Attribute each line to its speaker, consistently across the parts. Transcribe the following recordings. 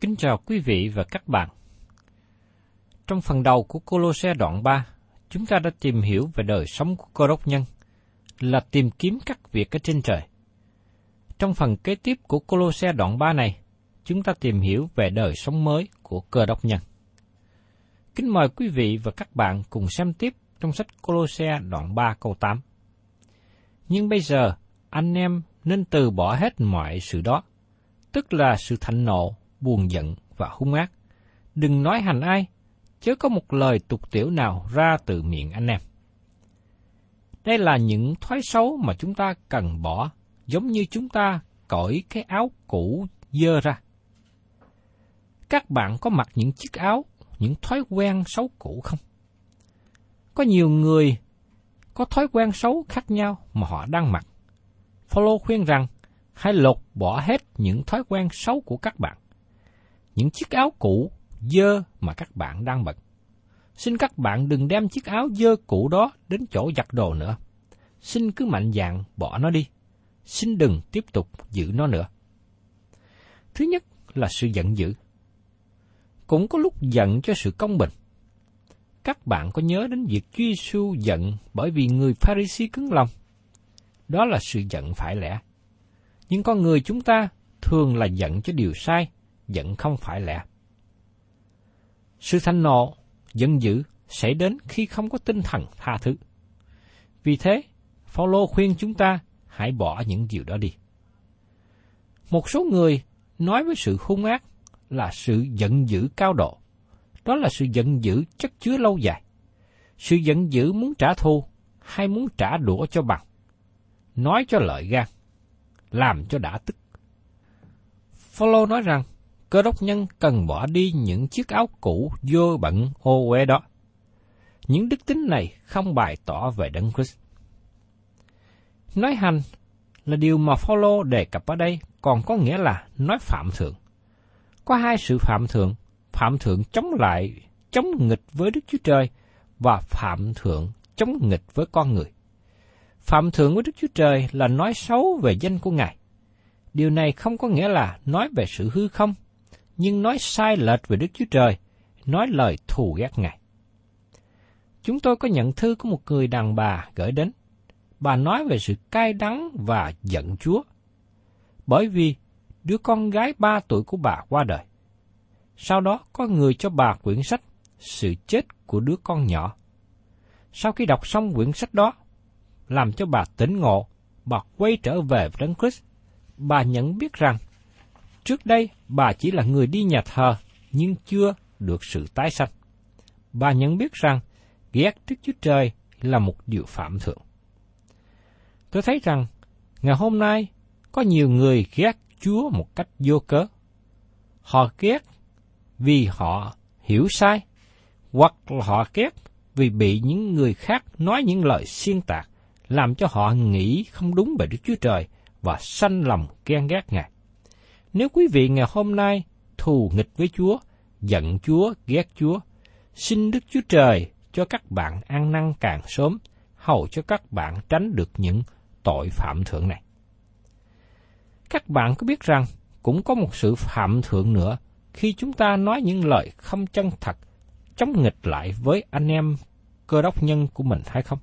Speaker 1: Kính chào quý vị và các bạn. Trong phần đầu của Colosse đoạn 3, chúng ta đã tìm hiểu về đời sống của cơ đốc nhân, là tìm kiếm các việc ở trên trời. Trong phần kế tiếp của Colosse đoạn 3 này, chúng ta tìm hiểu về đời sống mới của cơ đốc nhân. Kính mời quý vị và các bạn cùng xem tiếp trong sách Colosse đoạn 3 câu 8. Nhưng bây giờ, anh em nên từ bỏ hết mọi sự đó, tức là sự thạnh nộ, buồn giận và hung ác. Đừng nói hành ai, chớ có một lời tục tiểu nào ra từ miệng anh em. Đây là những thói xấu mà chúng ta cần bỏ, giống như chúng ta cởi cái áo cũ dơ ra. Các bạn có mặc những chiếc áo, những thói quen xấu cũ không? Có nhiều người có thói quen xấu khác nhau mà họ đang mặc. Phaolô khuyên rằng hãy lột bỏ hết những thói quen xấu của các bạn. Những chiếc áo cũ, dơ mà các bạn đang bận. Xin các bạn đừng đem chiếc áo dơ cũ đó đến chỗ giặt đồ nữa. Xin cứ mạnh dạn bỏ nó đi. Xin đừng tiếp tục giữ nó nữa. Thứ nhất là sự giận dữ. Cũng có lúc giận cho sự công bình. Các bạn có nhớ đến việc Chúa Giêsu giận bởi vì người Pharisee cứng lòng? Đó là sự giận phải lẽ. Nhưng con người chúng ta thường là giận cho điều sai, vẫn không phải lẽ. Sự thanh nộ, giận dữ sẽ đến khi không có tinh thần tha thứ. Vì thế, Phaolô khuyên chúng ta hãy bỏ những điều đó đi. Một số người nói với sự hung ác là sự giận dữ cao độ. Đó là sự giận dữ chất chứa lâu dài. Sự giận dữ muốn trả thù hay muốn trả đũa cho bằng. Nói cho lợi gan, làm cho đã tức. Phaolô nói rằng, cơ đốc nhân cần bỏ đi những chiếc áo cũ vô bận ô uế đó. Những đức tính này không bày tỏ về Đấng Christ. Nói hành là điều mà Phaolô đề cập ở đây còn có nghĩa là nói phạm thượng. Có hai sự phạm thượng, phạm thượng chống lại, chống nghịch với Đức Chúa Trời và phạm thượng chống nghịch với con người. Phạm thượng với Đức Chúa Trời là nói xấu về danh của Ngài. Điều này không có nghĩa là nói về sự hư không, nhưng nói sai lệch về Đức Chúa Trời, nói lời thù ghét Ngài. Chúng tôi có nhận thư của một người đàn bà gửi đến. Bà nói về sự cay đắng và giận Chúa. Bởi vì đứa con gái ba tuổi của bà qua đời. Sau đó có người cho bà quyển sách Sự chết của đứa con nhỏ. Sau khi đọc xong quyển sách đó, làm cho bà tỉnh ngộ, bà quay trở về với Đấng Christ. Bà nhận biết rằng, trước đây bà chỉ là người đi nhà thờ, nhưng chưa được sự tái sanh. Bà nhận biết rằng, ghét Đức Chúa Trời là một điều phạm thượng. Tôi thấy rằng, ngày hôm nay, có nhiều người ghét Chúa một cách vô cớ. Họ ghét vì họ hiểu sai, hoặc là họ ghét vì bị những người khác nói những lời xuyên tạc, làm cho họ nghĩ không đúng về Đức Chúa Trời và sanh lòng ghen ghét Ngài. Nếu quý vị ngày hôm nay thù nghịch với Chúa, giận Chúa, ghét Chúa, xin Đức Chúa Trời cho các bạn ăn năn càng sớm, hầu cho các bạn tránh được những tội phạm thượng này. Các bạn có biết rằng cũng có một sự phạm thượng nữa khi chúng ta nói những lời không chân thật, chống nghịch lại với anh em cơ đốc nhân của mình hay không?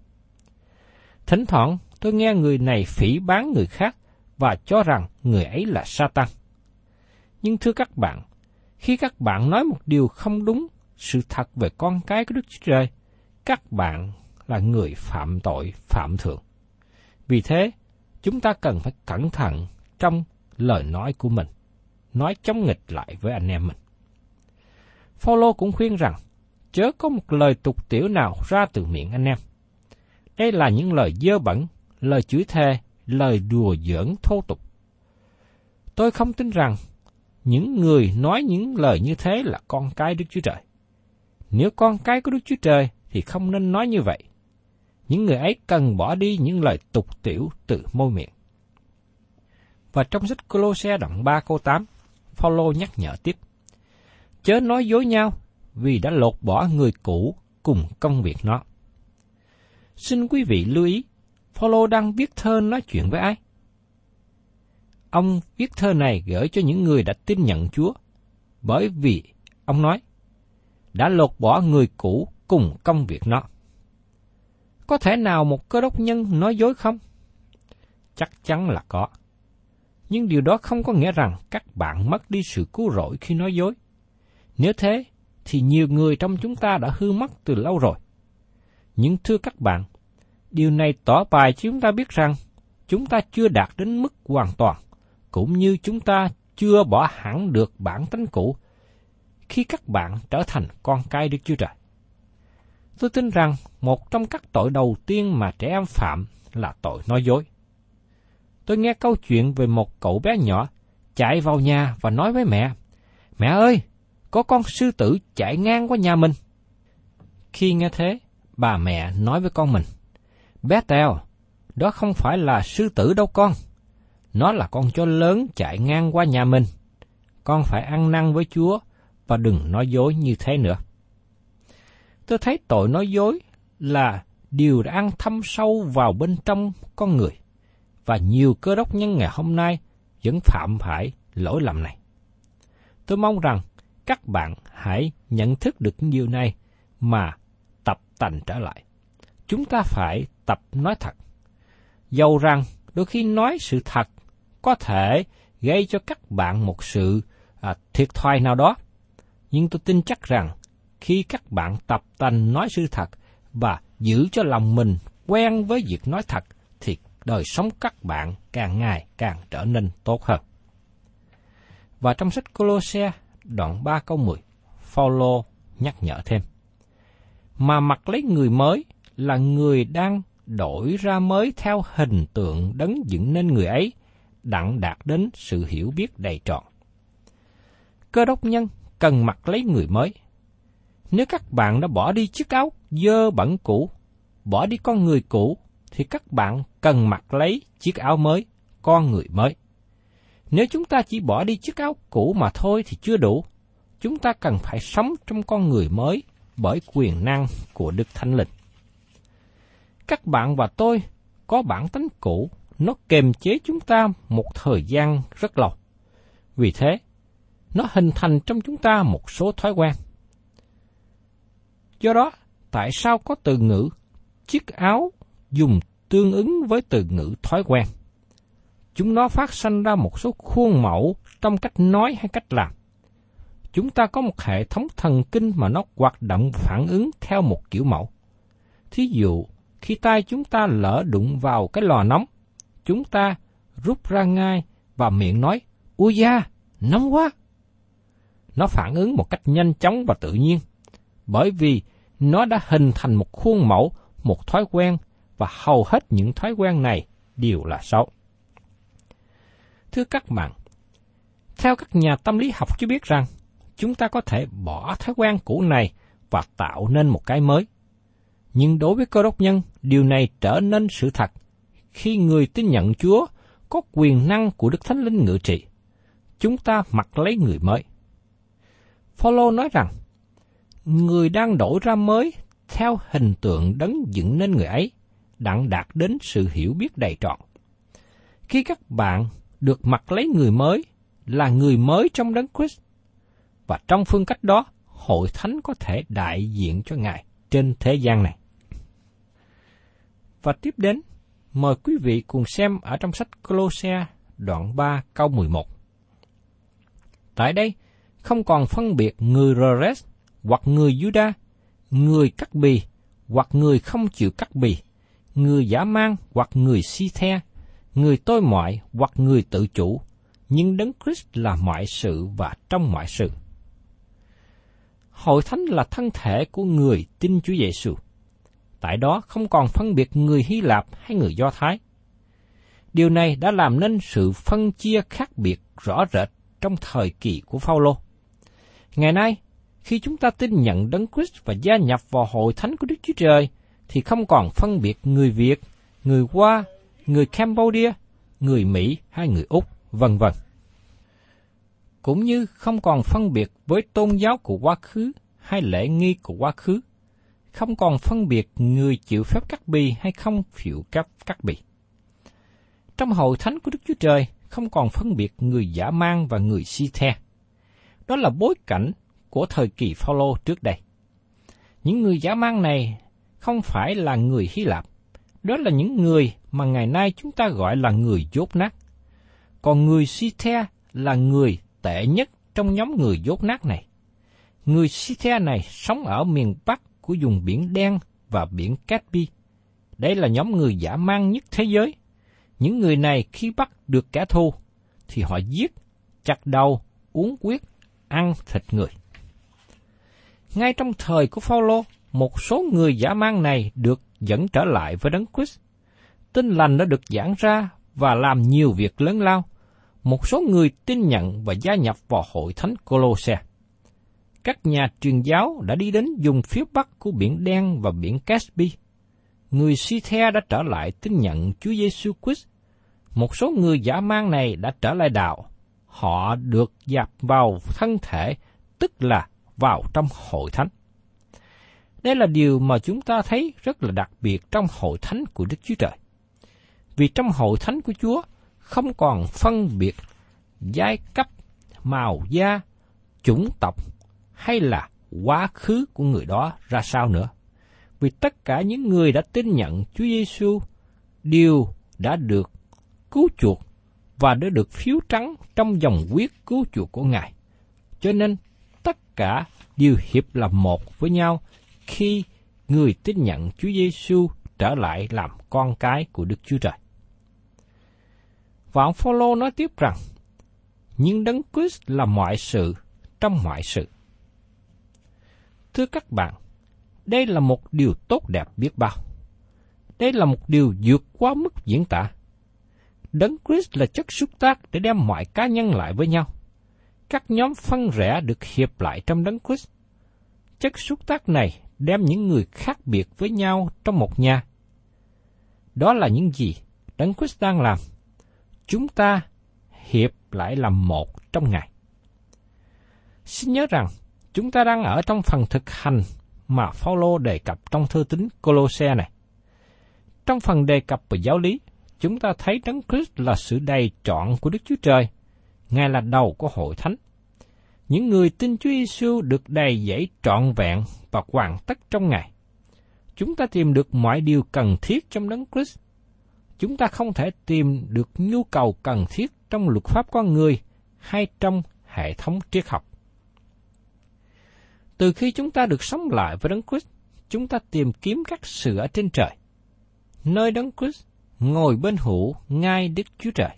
Speaker 1: Thỉnh thoảng tôi nghe người này phỉ bán người khác và cho rằng người ấy là Satan. Nhưng thưa các bạn, khi các bạn nói một điều không đúng sự thật về con cái của Đức Chúa Trời, các bạn là người phạm tội phạm thượng. Vì thế, chúng ta cần phải cẩn thận trong lời nói của mình, nói chống nghịch lại với anh em mình. Phaolô cũng khuyên rằng, chớ có một lời tục tiểu nào ra từ miệng anh em. Đây là những lời dơ bẩn, lời chửi thề, lời đùa giỡn thô tục. Tôi không tin rằng những người nói những lời như thế là con cái Đức Chúa Trời. Nếu con cái của Đức Chúa Trời thì không nên nói như vậy. Những người ấy cần bỏ đi những lời tục tiểu từ môi miệng. Và trong sách Colosse đoạn 3 câu 8, Phaolô nhắc nhở tiếp. Chớ nói dối nhau, vì đã lột bỏ người cũ cùng công việc nó. Xin quý vị lưu ý, Phaolô đang viết thơ nói chuyện với ai? Ông viết thơ này gửi cho những người đã tin nhận Chúa, bởi vì ông nói, đã lột bỏ người cũ cùng công việc nó. Có thể nào một cơ đốc nhân nói dối không? Chắc chắn là có. Nhưng điều đó không có nghĩa rằng các bạn mất đi sự cứu rỗi khi nói dối. Nếu thế, thì nhiều người trong chúng ta đã hư mất từ lâu rồi. Nhưng thưa các bạn, điều này tỏ bài cho chúng ta biết rằng chúng ta chưa đạt đến mức hoàn toàn, cũng như chúng ta chưa bỏ hẳn được bản tính cũ khi các bạn trở thành con cái Đức Chúa Trời. Tôi tin rằng một trong các tội đầu tiên mà trẻ em phạm là tội nói dối. Tôi nghe câu chuyện về một cậu bé nhỏ chạy vào nhà và nói với mẹ, Mẹ ơi, có con sư tử chạy ngang qua nhà mình. Khi nghe thế, bà mẹ nói với con mình, Bé Tèo, đó không phải là sư tử đâu con. Nó là con chó lớn chạy ngang qua nhà mình. Con phải ăn năn với Chúa và đừng nói dối như thế nữa. Tôi thấy tội nói dối là điều đã ăn thâm sâu vào bên trong con người, và nhiều cơ đốc nhân ngày hôm nay vẫn phạm phải lỗi lầm này. Tôi mong rằng các bạn hãy nhận thức được điều này mà tập tành trở lại. Chúng ta phải tập nói thật. Dầu rằng đôi khi nói sự thật có thể gây cho các bạn một sự à, thiệt thòi nào đó, nhưng tôi tin chắc rằng khi các bạn tập tành nói sự thật và giữ cho lòng mình quen với việc nói thật, thì đời sống các bạn càng ngày càng trở nên tốt hơn. Và trong sách Colosse đoạn 3 câu 10, Phaolô nhắc nhở thêm. Mà mặc lấy người mới là người đang đổi ra mới theo hình tượng đấng dựng nên người ấy, đặng đạt đến sự hiểu biết đầy trọn. Cơ đốc nhân cần mặc lấy người mới. Nếu các bạn đã bỏ đi chiếc áo dơ bẩn cũ, bỏ đi con người cũ, thì các bạn cần mặc lấy chiếc áo mới, con người mới. Nếu chúng ta chỉ bỏ đi chiếc áo cũ mà thôi thì chưa đủ. Chúng ta cần phải sống trong con người mới bởi quyền năng của Đức Thánh Linh. Các bạn và tôi có bản tính cũ, nó kềm chế chúng ta một thời gian rất lâu. Vì thế, nó hình thành trong chúng ta một số thói quen. Do đó, tại sao có từ ngữ chiếc áo dùng tương ứng với từ ngữ thói quen? chúng nó phát sinh ra một số khuôn mẫu trong cách nói hay cách làm. chúng ta có một hệ thống thần kinh mà nó hoạt động phản ứng theo một kiểu mẫu. Thí dụ, khi tay chúng ta lỡ đụng vào cái lò nóng, chúng ta rút ra ngay và miệng nói, Ui da, nóng quá! Nó phản ứng một cách nhanh chóng và tự nhiên, bởi vì nó đã hình thành một khuôn mẫu, một thói quen, và hầu hết những thói quen này đều là xấu. Thưa các bạn, theo các nhà tâm lý học cho biết rằng, chúng ta có thể bỏ thói quen cũ này và tạo nên một cái mới. Nhưng đối với cơ đốc nhân, điều này trở nên sự thật khi người tin nhận Chúa có quyền năng của Đức Thánh Linh ngự trị. Chúng ta mặc lấy người mới. Phaolô nói rằng, người đang đổi ra mới theo hình tượng đấng dựng nên người ấy, đặng đạt đến sự hiểu biết đầy trọn. Khi các bạn được mặc lấy người mới, là người mới trong đấng Christ, và trong phương cách đó, hội thánh có thể đại diện cho Ngài trên thế gian này. Và tiếp đến, mời quý vị cùng xem ở trong sách Colosse đoạn 3 câu 11. Tại đây, không còn phân biệt người Rores hoặc người Juda, người cắt bì hoặc người không chịu cắt bì, người giả mang hoặc người si the, người tôi mọi hoặc người tự chủ, nhưng Đấng Christ là mọi sự và trong mọi sự. Hội thánh là thân thể của người tin Chúa Giêsu. Tại đó không còn phân biệt người Hy Lạp hay người Do Thái. Điều này đã làm nên sự phân chia khác biệt rõ rệt trong thời kỳ của Phaolô. Ngày nay, khi chúng ta tin nhận Đấng Christ và gia nhập vào hội thánh của Đức Chúa Trời, thì không còn phân biệt người Việt, người Hoa, người Cambodia, người Mỹ hay người Úc, vân vân. Cũng như không còn phân biệt với tôn giáo của quá khứ hay lễ nghi của quá khứ, không còn phân biệt người chịu phép cắt bì hay không chịu phép cắt bì. Trong hội thánh của Đức Chúa Trời, không còn phân biệt người giả mang và người si the. Đó là bối cảnh của thời kỳ Phaolô trước đây. Những người giả mang này không phải là người Hy Lạp, đó là những người mà ngày nay chúng ta gọi là người dốt nát. Còn người si the là người tệ nhất trong nhóm người dốt nát này. Người si the này sống ở miền Bắc của vùng biển đen và biển Caspi. Đây là nhóm người giả mang nhất thế giới. Những người này khi bắt được kẻ thù, thì họ giết, chặt đầu, uống quyết, ăn thịt người. Ngay trong thời của Phaolô, một số người giả mang này được dẫn trở lại với Đấng Christ. Tin lành đã được giảng ra và làm nhiều việc lớn lao. Một số người tin nhận và gia nhập vào hội thánh Colosse. Các nhà truyền giáo đã đi đến vùng phía bắc của biển đen và biển Caspi. Người Si-the đã trở lại tin nhận Chúa Giêsu Christ. Một số người giả mang này đã trở lại đạo. Họ được dạp vào thân thể, tức là vào trong hội thánh. Đây là điều mà chúng ta thấy rất là đặc biệt trong hội thánh của Đức Chúa Trời. Vì trong hội thánh của Chúa không còn phân biệt giai cấp, màu da, chủng tộc hay là quá khứ của người đó ra sao nữa. Vì tất cả những người đã tin nhận Chúa Giêsu đều đã được cứu chuộc và đã được phiếu trắng trong dòng huyết cứu chuộc của Ngài. Cho nên tất cả đều hiệp làm một với nhau khi người tin nhận Chúa Giêsu trở lại làm con cái của Đức Chúa Trời. Và ông Phaolô nói tiếp rằng, nhưng Đấng Christ là mọi sự trong mọi sự. Thưa các bạn, đây là một điều tốt đẹp biết bao. Đây là một điều vượt quá mức diễn tả. Đấng Christ là chất xúc tác để đem mọi cá nhân lại với nhau. Các nhóm phân rẽ được hiệp lại trong Đấng Christ. Chất xúc tác này đem những người khác biệt với nhau trong một nhà. Đó là những gì Đấng Christ đang làm. Chúng ta hiệp lại làm một trong Ngài. Xin nhớ rằng, chúng ta đang ở trong phần thực hành mà Phaolô đề cập trong thư tín Colosse này. Trong phần đề cập về giáo lý, chúng ta thấy Đấng Christ là sự đầy trọn của Đức Chúa Trời. Ngài là đầu của hội thánh những người tin Chúa Giêsu được đầy dẫy trọn vẹn và hoàn tất trong Ngài. Chúng ta tìm được mọi điều cần thiết trong Đấng Christ. Chúng ta không thể tìm được nhu cầu cần thiết trong luật pháp con người hay trong hệ thống triết học. Từ khi chúng ta được sống lại với Đấng Christ, chúng ta tìm kiếm các sự ở trên trời. Nơi Đấng Christ ngồi bên hữu ngay Đức Chúa Trời.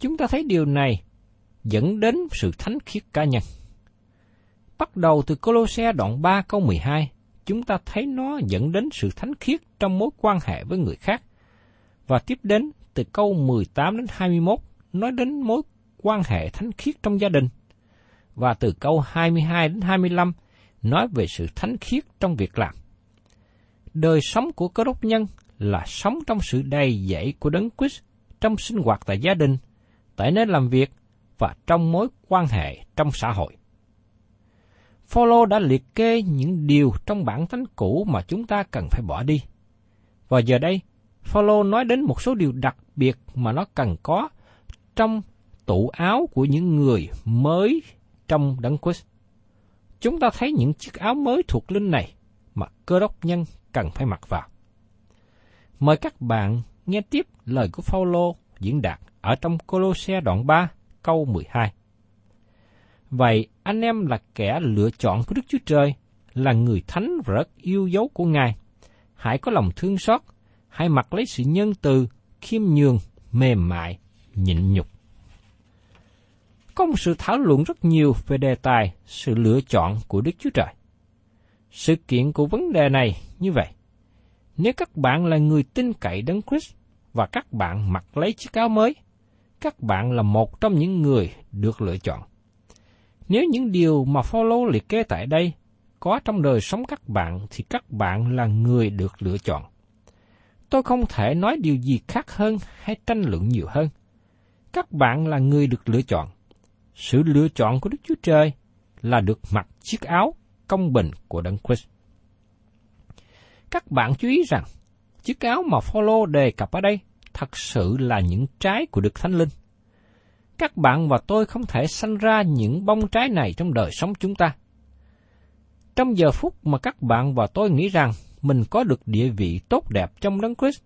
Speaker 1: Chúng ta thấy điều này dẫn đến sự thánh khiết cá nhân. Bắt đầu từ Colosse đoạn 3 câu 12, chúng ta thấy nó dẫn đến sự thánh khiết trong mối quan hệ với người khác. Và tiếp đến từ câu 18 đến 21 nói đến mối quan hệ thánh khiết trong gia đình. Và từ câu 22 đến 25 nói về sự thánh khiết trong việc làm. Đời sống của cơ đốc nhân là sống trong sự đầy dẫy của Đấng Christ trong sinh hoạt tại gia đình, tại nơi làm việc và trong mối quan hệ trong xã hội. Phaolô đã liệt kê những điều trong bản thánh cũ mà chúng ta cần phải bỏ đi. Và giờ đây, Phaolô nói đến một số điều đặc biệt mà nó cần có trong tủ áo của những người mới trong đấng Christ. Chúng ta thấy những chiếc áo mới thuộc linh này mà cơ đốc nhân cần phải mặc vào. Mời các bạn nghe tiếp lời của Phaolô diễn đạt ở trong Colosse đoạn 3 câu 12. Vậy anh em là kẻ lựa chọn của Đức Chúa Trời, là người thánh và rất yêu dấu của Ngài. Hãy có lòng thương xót, hãy mặc lấy sự nhân từ, khiêm nhường, mềm mại, nhịn nhục. Có một sự thảo luận rất nhiều về đề tài sự lựa chọn của Đức Chúa Trời. Sự kiện của vấn đề này như vậy. Nếu các bạn là người tin cậy Đấng Christ và các bạn mặc lấy chiếc áo mới, các bạn là một trong những người được lựa chọn. Nếu những điều mà Phaolô liệt kê tại đây có trong đời sống các bạn thì các bạn là người được lựa chọn. Tôi không thể nói điều gì khác hơn hay tranh luận nhiều hơn. Các bạn là người được lựa chọn. Sự lựa chọn của Đức Chúa Trời là được mặc chiếc áo công bình của Đấng Christ. Các bạn chú ý rằng, chiếc áo mà Phaolô đề cập ở đây thật sự là những trái của Đức Thánh Linh. Các bạn và tôi không thể sanh ra những bông trái này trong đời sống chúng ta. Trong giờ phút mà các bạn và tôi nghĩ rằng mình có được địa vị tốt đẹp trong Đấng Christ,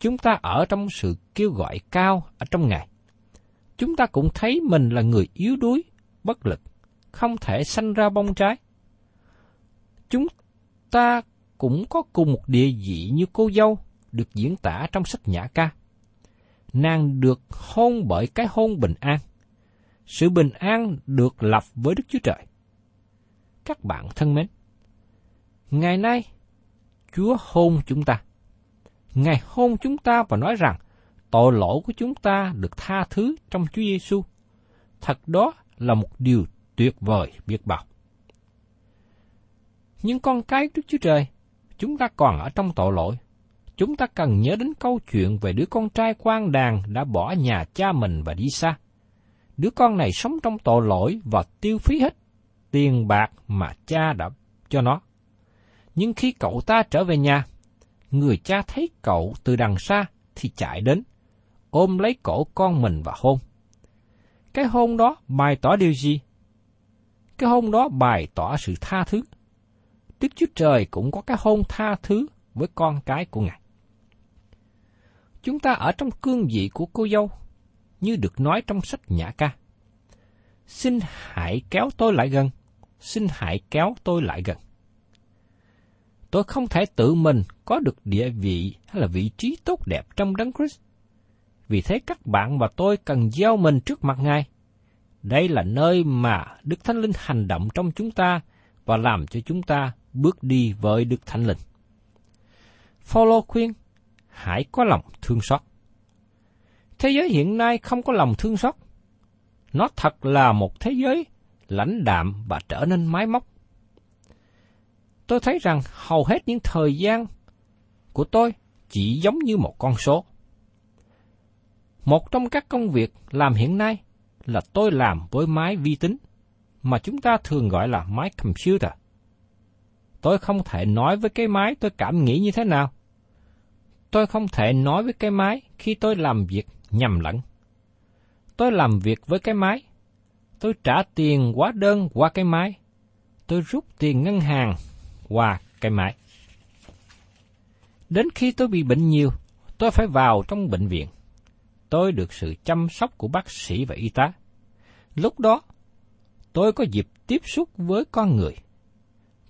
Speaker 1: chúng ta ở trong sự kêu gọi cao ở trong Ngài. Chúng ta cũng thấy mình là người yếu đuối, bất lực, không thể sanh ra bông trái. Chúng ta cũng có cùng một địa vị như cô dâu được diễn tả trong sách Nhã Ca. Nàng được hôn bởi cái hôn bình an. Sự bình an được lập với Đức Chúa Trời. Các bạn thân mến, ngày nay Chúa hôn chúng ta. Ngài hôn chúng ta và nói rằng tội lỗi của chúng ta được tha thứ trong Chúa Giêsu. Thật đó là một điều tuyệt vời biết bao. Nhưng con cái Đức Chúa Trời, chúng ta còn ở trong tội lỗi. Chúng ta cần nhớ đến câu chuyện về đứa con trai quan đàn đã bỏ nhà cha mình và đi xa. Đứa con này sống trong tội lỗi và tiêu phí hết tiền bạc mà cha đã cho nó. Nhưng khi cậu ta trở về nhà, người cha thấy cậu từ đằng xa thì chạy đến, ôm lấy cổ con mình và hôn. Cái hôn đó bày tỏ điều gì? Cái hôn đó bày tỏ sự tha thứ. Đức Chúa Trời cũng có cái hôn tha thứ với con cái của Ngài. Chúng ta ở trong cương vị của cô dâu, như được nói trong sách Nhã ca. Xin hãy kéo tôi lại gần, xin hãy kéo tôi lại gần. Tôi không thể tự mình có được địa vị hay là vị trí tốt đẹp trong đấng Christ. Vì thế các bạn và tôi cần gieo mình trước mặt Ngài. Đây là nơi mà Đức Thánh Linh hành động trong chúng ta và làm cho chúng ta bước đi với Đức Thánh Linh. Phaolô khuyên, hãy có lòng thương xót. Thế giới hiện nay không có lòng thương xót. Nó thật là một thế giới lãnh đạm và trở nên máy móc. Tôi thấy rằng hầu hết những thời gian của tôi chỉ giống như một con số. Một trong các công việc làm hiện nay là tôi làm với máy vi tính, mà chúng ta thường gọi là máy computer. Tôi không thể nói với cái máy tôi cảm nghĩ như thế nào. Tôi không thể nói với cái máy khi tôi làm việc nhầm lẫn. Tôi làm việc với cái máy. Tôi trả tiền hóa đơn qua cái máy. Tôi rút tiền ngân hàng qua cái máy. Đến khi tôi bị bệnh nhiều, tôi phải vào trong bệnh viện. Tôi được sự chăm sóc của bác sĩ và y tá. Lúc đó, tôi có dịp tiếp xúc với con người –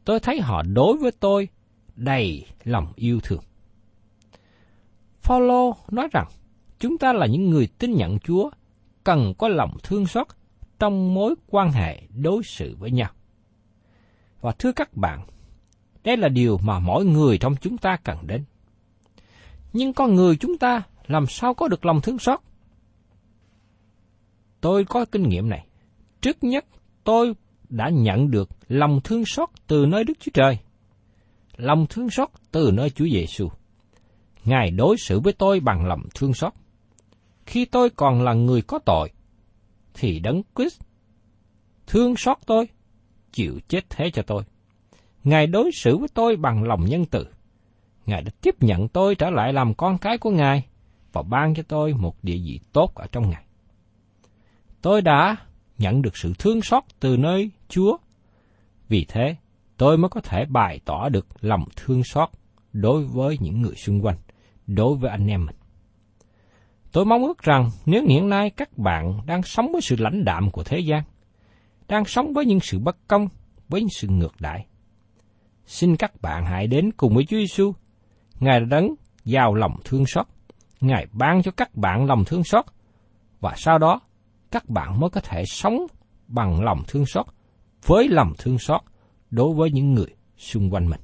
Speaker 1: tôi thấy họ đối với tôi đầy lòng yêu thương. Phaolô nói rằng chúng ta là những người tin nhận Chúa cần có lòng thương xót trong mối quan hệ đối xử với nhau. Và thưa các bạn, đây là điều mà mỗi người trong chúng ta cần đến. Nhưng con người chúng ta làm sao có được lòng thương xót? Tôi có kinh nghiệm này. Trước nhất, tôi đã nhận được lòng thương xót từ nơi Đức Chúa Trời. Lòng thương xót từ nơi Chúa Giêsu. Ngài đối xử với tôi bằng lòng thương xót. Khi tôi còn là người có tội, thì Đấng Christ thương xót tôi, chịu chết thế cho tôi. Ngài đối xử với tôi bằng lòng nhân từ. Ngài đã tiếp nhận tôi trở lại làm con cái của Ngài và ban cho tôi một địa vị tốt ở trong Ngài. Tôi đã nhận được sự thương xót từ nơi Chúa. Vì thế, tôi mới có thể bày tỏ được lòng thương xót đối với những người xung quanh, đối với anh em mình. Tôi mong ước rằng nếu hiện nay các bạn đang sống với sự lãnh đạm của thế gian, đang sống với những sự bất công, với những sự ngược đại, xin các bạn hãy đến cùng với Chúa Giêsu. Ngài đã đấng giàu lòng thương xót, Ngài ban cho các bạn lòng thương xót, và sau đó các bạn mới có thể sống bằng lòng thương xót với lòng thương xót đối với những người xung quanh mình.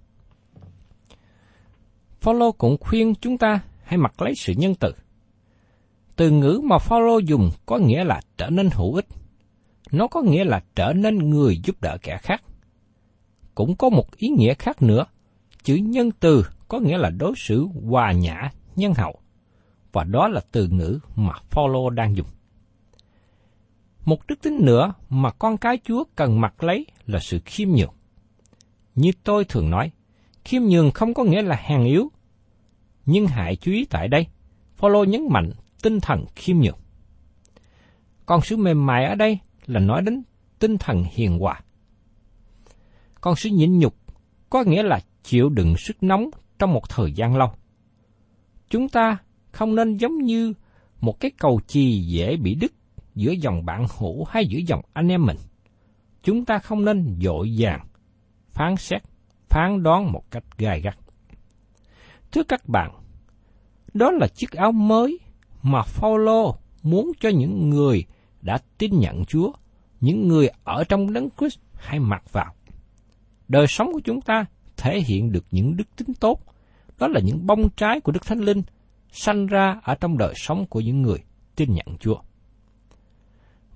Speaker 1: Phaolô cũng khuyên chúng ta hãy mặc lấy sự nhân từ. Từ ngữ mà Phaolô dùng có nghĩa là trở nên hữu ích. Nó có nghĩa là trở nên người giúp đỡ kẻ khác. Cũng có một ý nghĩa khác nữa. Chữ nhân từ có nghĩa là đối xử hòa nhã, nhân hậu. Và đó là từ ngữ mà Phaolô đang dùng. Một đức tính nữa mà con cái Chúa cần mặc lấy là sự khiêm nhường. Như tôi thường nói, khiêm nhường không có nghĩa là hèn yếu. Nhưng hãy chú ý tại đây, Phaolô nhấn mạnh tinh thần khiêm nhường. Con sự mềm mại ở đây là nói đến tinh thần hiền hòa. Con sự nhịn nhục có nghĩa là chịu đựng sức nóng trong một thời gian lâu. Chúng ta không nên giống như một cái cầu chì dễ bị đứt giữa dòng bạn hữu hay giữa dòng anh em mình. Chúng ta không nên dội vàng, phán xét, phán đoán một cách gai gắt. Thưa các bạn, đó là chiếc áo mới mà Phaolô muốn cho những người đã tin nhận Chúa, những người ở trong đấng Christ hay mặc vào. Đời sống của chúng ta thể hiện được những đức tính tốt, đó là những bông trái của Đức Thánh Linh sanh ra ở trong đời sống của những người tin nhận Chúa.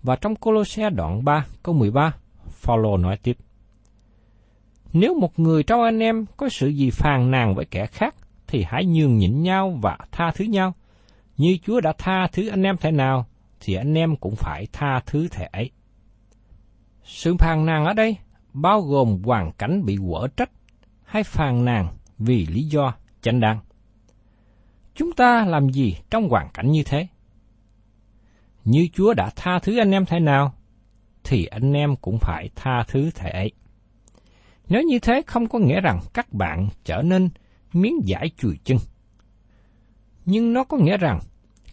Speaker 1: Và trong Colosse đoạn 3 câu 13, Phaolô nói tiếp: Nếu một người trong anh em có sự gì phàn nàn với kẻ khác thì hãy nhường nhịn nhau và tha thứ nhau. Như Chúa đã tha thứ anh em thế nào thì anh em cũng phải tha thứ thể ấy. Sự phàn nàn ở đây bao gồm hoàn cảnh bị quở trách hay phàn nàn vì lý do chánh đáng. Chúng ta làm gì trong hoàn cảnh như thế? Như Chúa đã tha thứ anh em thế nào, thì anh em cũng phải tha thứ thể ấy. Nếu như thế không có nghĩa rằng các bạn trở nên miếng giải chùi chân. Nhưng nó có nghĩa rằng,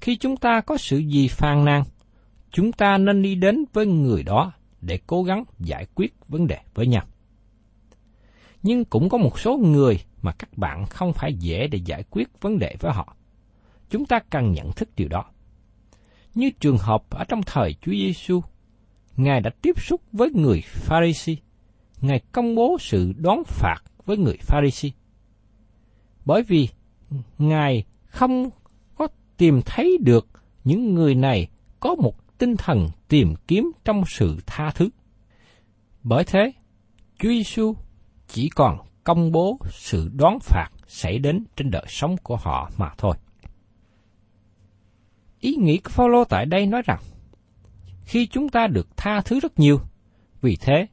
Speaker 1: khi chúng ta có sự gì phàn nàn, chúng ta nên đi đến với người đó để cố gắng giải quyết vấn đề với nhau. Nhưng cũng có một số người mà các bạn không phải dễ để giải quyết vấn đề với họ. Chúng ta cần nhận thức điều đó. Như trường hợp ở trong thời Chúa Giêsu, Ngài đã tiếp xúc với người Pharisee, Ngài công bố sự đón phạt với người Pharisee. Bởi vì Ngài không có tìm thấy được những người này có một tinh thần tìm kiếm trong sự tha thứ. Bởi thế, Chúa Giêsu chỉ còn công bố sự đoán phạt xảy đến trên đời sống của họ mà thôi. Ý nghĩ của Phaolô tại đây nói rằng, khi chúng ta được tha thứ rất nhiều, vì thế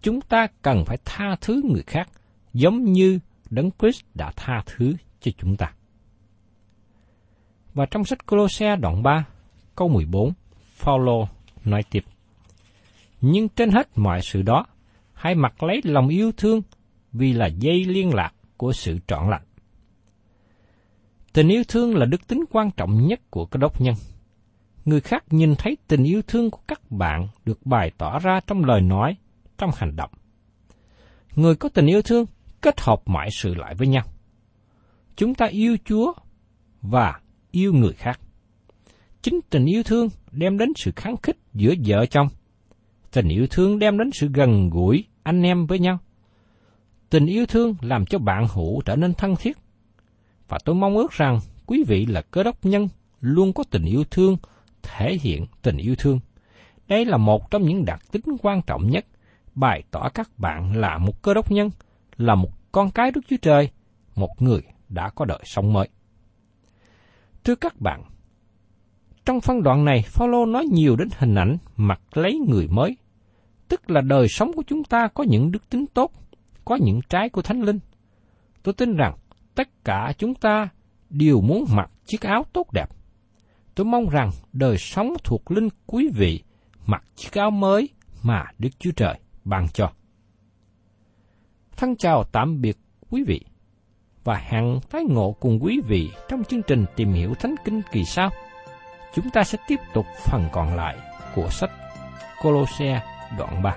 Speaker 1: chúng ta cần phải tha thứ người khác giống như Đấng Christ đã tha thứ cho chúng ta. Và trong sách Colosse đoạn 3, câu 14, Phaolô nói tiếp: Nhưng trên hết mọi sự đó, hãy mặc lấy lòng yêu thương vì là dây liên lạc của sự trọn lành. Tình yêu thương là đức tính quan trọng nhất của các đốc nhân. Người khác nhìn thấy tình yêu thương của các bạn được bày tỏ ra trong lời nói, trong hành động. người có tình yêu thương kết hợp mọi sự lại với nhau. Chúng ta yêu Chúa và yêu người khác. Chính tình yêu thương đem đến sự kháng khích giữa vợ chồng. Tình yêu thương đem đến sự gần gũi anh em với nhau. Tình yêu thương làm cho bạn hữu trở nên thân thiết. Và tôi mong ước rằng quý vị là cơ đốc nhân luôn có tình yêu thương, thể hiện tình yêu thương. Đây là một trong những đặc tính quan trọng nhất, bày tỏ các bạn là một cơ đốc nhân, là một con cái Đức Chúa Trời, một người đã có đời sống mới. Thưa các bạn, trong phân đoạn này, Phaolô nói nhiều đến hình ảnh mặc lấy người mới, tức là đời sống của chúng ta có những đức tính tốt, có những trái của Thánh Linh. Tôi tin rằng tất cả chúng ta đều muốn mặc chiếc áo tốt đẹp. Tôi mong rằng đời sống thuộc linh quý vị mặc chiếc áo mới mà Đức Chúa Trời ban cho. Thân chào tạm biệt quý vị và hẹn tái ngộ cùng quý vị trong chương trình tìm hiểu Thánh Kinh kỳ sau. Chúng ta sẽ tiếp tục phần còn lại của sách Colosse đoạn 3.